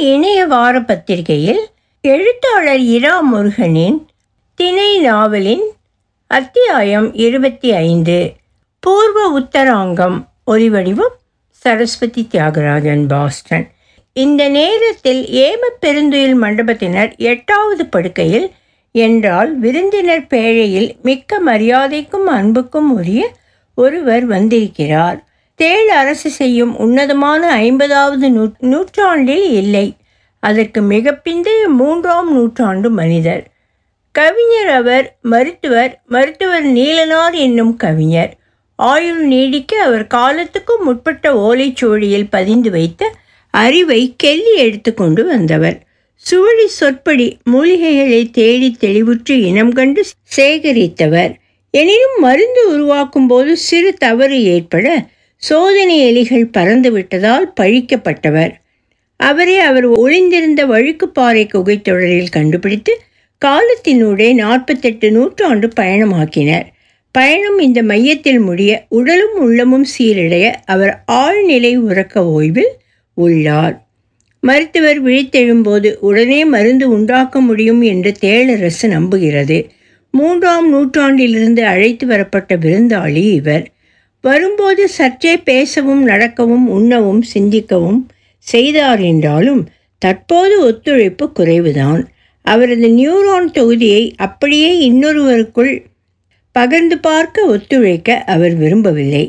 இணைய வார பத்திரிகையில் எழுத்தாளர் இரா முருகனின் திணை நாவலின் அத்தியாயம் இருபத்தி ஐந்து பூர்வ உத்தராங்கம் ஒலிவடிவம் சரஸ்வதி தியாகராஜன் பாஸ்டன். இந்த நேரத்தில் ஏம பெருந்துயில் மண்டபத்தினர் எட்டாவது படுக்கையில் என்றால் விருந்தினர் பேழையில் மிக்க மரியாதைக்கும் அன்புக்கும் உரிய ஒருவர் வந்திருக்கிறார். தேள் அரசு செய்யும் உன்னதமான ஐம்பதாவது நூ நூற்றாண்டில் இல்லை. அதற்கு மிக பிந்தைய மூன்றாம் நூற்றாண்டு மனிதர். கவிஞர் அவர் மருத்துவர் மருத்துவர் நீலனார் என்னும் கவிஞர். ஆயுள் நீடிக்க அவர் காலத்துக்கும் முற்பட்ட ஓலைச்சுவடியில் பதிந்து வைத்த அறிவை கெல்லி எடுத்துக்கொண்டு வந்தவர். சுவடி சொற்படி மூலிகைகளை தேடி தெளிவுற்று இனம் கண்டு சேகரித்தவர். எனினும் மருந்து உருவாக்கும் போது சிறு தவறு ஏற்பட சோதனை எலிகள் பறந்துவிட்டதால் பழிக்கப்பட்டவர். அவரே அவர் ஒளிந்திருந்த வழுக்குப்பாறை குகைத்தொடரில் கண்டுபிடித்து காலத்தினூடே நாற்பத்தெட்டு நூற்றாண்டு பயணமாக்கினர். பயணம் இந்த மையத்தில் முடிய உடலும் உள்ளமும் சீரடைய அவர் ஆழ்நிலை உறக்க ஓய்வில் உள்ளார். மருத்துவர் விழித்தெழும்போது உடனே மருந்து உண்டாக்க முடியும் என்று தேளரசு நம்புகிறது. மூன்றாம் நூற்றாண்டிலிருந்து அழைத்து வரப்பட்ட விருந்தாளி இவர். வரும்போது சற்றே பேசவும் நடக்கவும் உண்ணவும் சிந்திக்கவும் செய்தார் என்றாலும் தற்போது ஒத்துழைப்பு குறைவுதான். அவரது நியூரான் தொகுதியை அப்படியே இன்னொருவருக்குள் பகிர்ந்து பார்க்க ஒத்துழைக்க அவர் விரும்பவில்லை.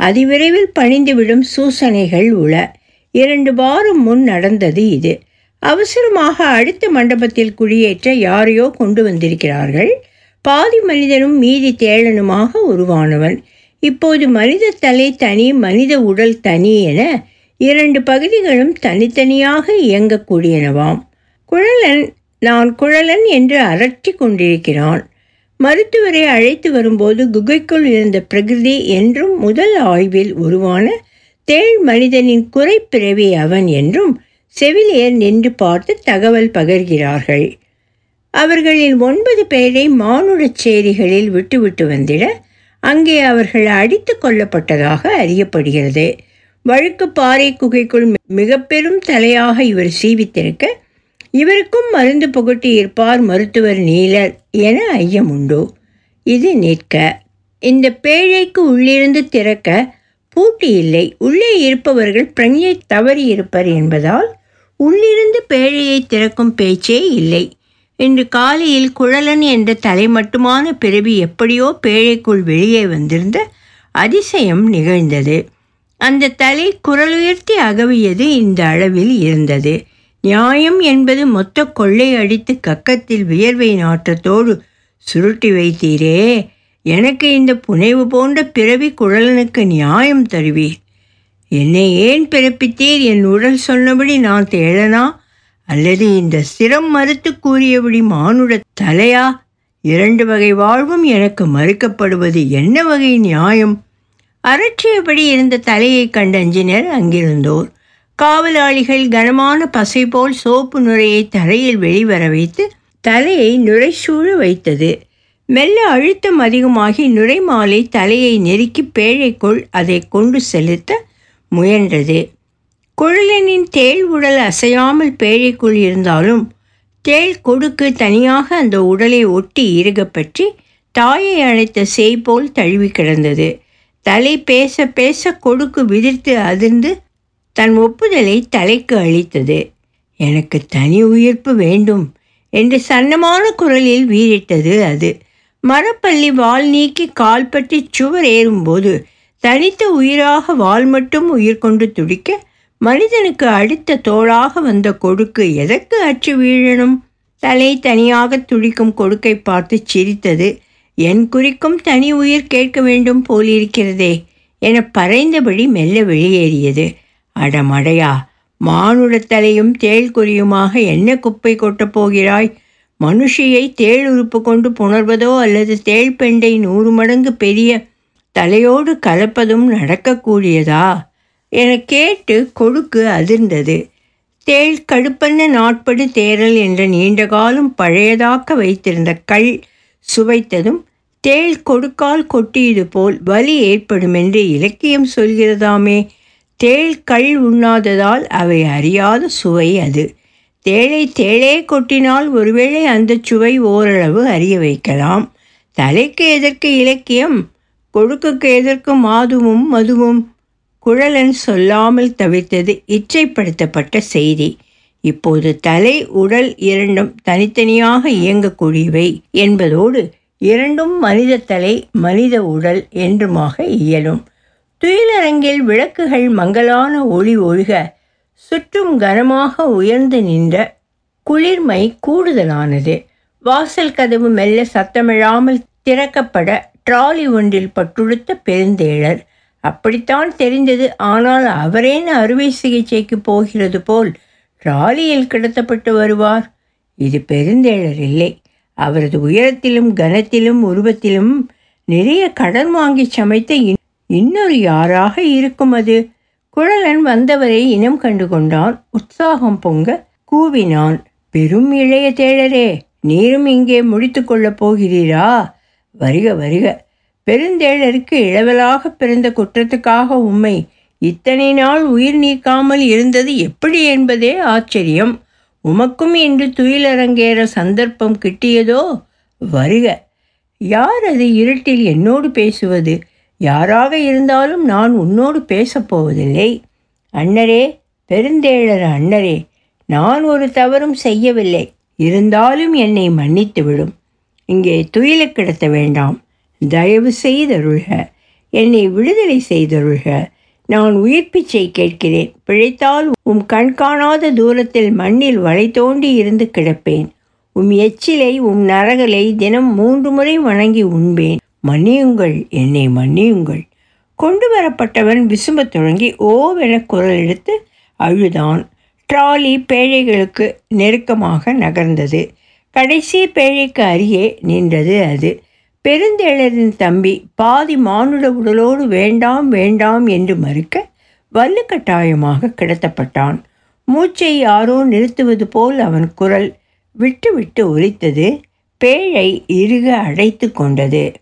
அதிவிரைவில் பணிந்துவிடும் சூசனைகள் உள இரண்டு வாரம் முன் நடந்தது இது. அவசரமாக அடுத்த மண்டபத்தில் குடியேற்ற யாரையோ கொண்டு வந்திருக்கிறார்கள். பாதி மனிதனும் மீதி தேளனுமாக உருவானவன். இப்போது மனித தலை தனி மனித உடல் தனி என இரண்டு பகுதிகளும் தனித்தனியாக இயங்கக்கூடியனவாம். குழலன் நான் குழலன் என்று அரற்றி கொண்டிருக்கிறான். மருத்துவரை அழைத்து வரும்போது குகைக்குள் இருந்த பிரகிருதி என்றும் முதல் ஆய்வில் உருவான தேள் மனிதனின் குறைப்பிறவி அவன் என்றும் செவிலியர் நின்று பார்த்து தகவல் பகர்கிறார்கள். அவர்களில் ஒன்பது பேரை மானுடச் சேரிகளில் விட்டுவிட்டு வந்திட அங்கே அவர்கள் அடித்து கொல்லப்பட்டதாக அறியப்படுகிறது. வழுக்கு பாறை குகைக்குள் மிக பெரும் தலையாக இவர் சீவித்திருக்க இவருக்கும் மருந்து புகட்டி இருப்பார் மருத்துவர் நீலர் என ஐயம் உண்டு. இது நிற்க இந்த பேழைக்கு உள்ளிருந்து திறக்க பூட்டி இல்லை. உள்ளே இருப்பவர்கள் பிரஞ்ஞை தவறி இருப்பர் என்பதால் உள்ளிருந்து பேழையை திறக்கும் பேச்சே இல்லை. இன்று காலையில் குழலன் என்ற தலை மட்டுமான பிறவி எப்படியோ பேழைக்குள் வெளியே வந்திருந்த அதிசயம் நிகழ்ந்தது. அந்த தலை குரலுயர்த்தி அகவியது இந்த அளவில் இருந்தது. நியாயம் என்பது மொத்த கொள்ளை அடித்து கக்கத்தில் வியர்வை நாற்றத்தோடு சுருட்டி வைத்தீரே எனக்கு இந்த புனைவு போன்ற பிறவி குழலனுக்கு நியாயம் தருவீர். என்னை ஏன் பிறப்பித்தீர்? என் உடல் சொன்னபடி நான் தேழனா அல்லது இந்த சிரம் மறுத்து கூறியபடி மானுட தலையா? இரண்டு வகை வாழ்வும் எனக்கு மறுக்கப்படுவது என்ன வகை நியாயம்? அரற்றியபடி இருந்த தலையை கண்ட அஞ்சினர் அங்கிருந்தோர். காவலாளிகள் கனமான பசை போல் சோப்பு நுரையை தரையில் வெளிவர வைத்து தலையை நுரைசூழ வைத்தது. மெல்ல அழுத்தம் அதிகமாகி நுரைமாலை தலையை நெருக்கி பேழைக்குள் அதை கொண்டு செலுத்த முயன்றது. குழலனின் தேள் உடல் அசையாமல் பேழைக்குள் இருந்தாலும் தேள் கொடுக்கு தனியாக அந்த உடலை ஒட்டி இறுகப்பற்றி தாயை அழைத்த செய் போல் தழுவி கிடந்தது. தலை பேச பேச கொடுக்கு விதிர்த்து அதிர்ந்து தன் ஒப்புதலை தலைக்கு அளித்தது. எனக்கு தனி உயிர்ப்பு வேண்டும் என்று சன்னமான குரலில் வீறிட்டது அது. மரப்பள்ளி வால் நீக்கி கால் பற்றி சுவர் ஏறும்போது தனித்த உயிராக வால் மட்டும் உயிர் கொண்டு துடிக்க மனிதனுக்கு அடுத்த தோளாக வந்த கொடுக்கு எதற்கு அச்சு வீழணும்? தலை தனியாக துடிக்கும் கொடுக்கை பார்த்து சிரித்தது என் குறிக்கும் தனி உயிர் கேட்க வேண்டும் போலிருக்கிறதே என பறைந்தபடி மெல்ல வெளியேறியது. அடமடையா மானுட தலையும் தேள் குறியுமாக என்ன குப்பை கொட்டப் போகிறாய்? மனுஷியை தேள் உறுப்பு கொண்டு புணர்வதோ அல்லது தேள் பெண்டை நூறு மடங்கு பெரிய தலையோடு கலப்பதும் நடக்கக்கூடியதா என கேட்டு கொடுக்கு அதிர்ந்தது. தேள் கடுப்பண்ண நாட்படு தேரல் என்ற நீண்ட காலம் பழையதாக்க வைத்திருந்த கல் சுவைத்ததும் தேள் கொடுக்கால் கொட்டியது போல் வலி ஏற்படும் என்று இலக்கியம் சொல்கிறதாமே. தேள் கள் உண்ணாததால் அவை அறியாத சுவை அது. தேளை தேளே கொட்டினால் ஒருவேளை அந்த சுவை ஓரளவு அறிய வைக்கலாம். தலைக்கு எதற்கு இலக்கியம்? கொடுக்குக்கு எதற்கு மாதுவும் மதுவும்? குழலன் சொல்லாமல் தவிர்த்தது இச்சைப்படுத்தப்பட்ட செய்தி. இப்போது தலை உடல் இரண்டும் தனித்தனியாக இயங்கக்கூடியவை என்பதோடு இரண்டும் மனித தலை மனித உடல் என்றுமாக இயலும். துயிலரங்கில் விளக்குகள் மங்கலான ஒளி ஒழுக சுற்றும் கனமாக உயர்ந்து நின்ற குளிர்மை கூடுதலானது. வாசல் கதவு மெல்ல சத்தமிழாமல் திறக்கப்பட ட்ராலி ஒன்றில் பட்டுடுத்த பெருந்தேழர் அப்படித்தான் தெரிந்தது. ஆனால் அவரேன் அறுவை சிகிச்சைக்கு போகிறது போல் ராலியில் கிடத்தப்பட்டு வருவார். இது பெருந்தேழர் இல்லை. அவரது உயரத்திலும் கனத்திலும் உருவத்திலும் நிறைய கடன் வாங்கி சமைத்த இன்னொரு யாராக இருக்கும் அது? குழலன் வந்தவரை இனம் கண்டு கொண்டான். உற்சாகம் பொங்க கூவினான். பெரும் இளைய தேழரே நீரும் இங்கே முடித்து கொள்ளப் போகிறீரா? வருக வருக. பெருந்தேழருக்கு இளவலாக பிறந்த குற்றத்துக்காக உம்மை இத்தனை நாள் உயிர் நீக்காமல் இருந்தது எப்படி என்பதே ஆச்சரியம். உமக்கும் இன்று துயிலரங்கேற சந்தர்ப்பம் கிட்டியதோ? வருக. யார் அது இருட்டில் என்னோடு பேசுவது? யாராக இருந்தாலும் நான் உன்னோடு பேசப்போவதில்லை அண்ணரே பெருந்தேழர் அண்ணரே நான் ஒரு தவறும் செய்யவில்லை. இருந்தாலும் என்னை மன்னித்து விடும் இங்கே துயில கிடத்த வேண்டாம். தயவு செய்தருள்க என்னை விடுதலை செய்தருள்க நான் உயிர் பிச்சை கேட்கிறேன். பிழைத்தால் உம் கண்காணாத தூரத்தில் மண்ணில் வளை தோண்டி இருந்து கிடப்பேன். உம் எச்சிலை உம் நரகலை தினம் மூன்று முறை வணங்கி உண்பேன். மன்னியுங்கள் என்னை மன்னியுங்கள். கொண்டு வரப்பட்டவன் விசும்பத் தொடங்கி ஓவென குரல் எடுத்து அழுதான். ட்ராலி பேழைகளுக்கு நெருக்கமாக நகர்ந்தது. கடைசி பேழைக்கு அருகே நின்றது அது. பெருந்தேளரின் தம்பி பாதி மானுட உடலோடு வேண்டாம் வேண்டாம் என்று மறுக்க வல்லுக்கட்டாயமாக கிடத்தப்பட்டான். மூச்சை யாரோ நிறுத்துவது போல் அவன் குரல் விட்டு விட்டு ஒலித்தது. பேழை இறுக அடைத்து கொண்டது.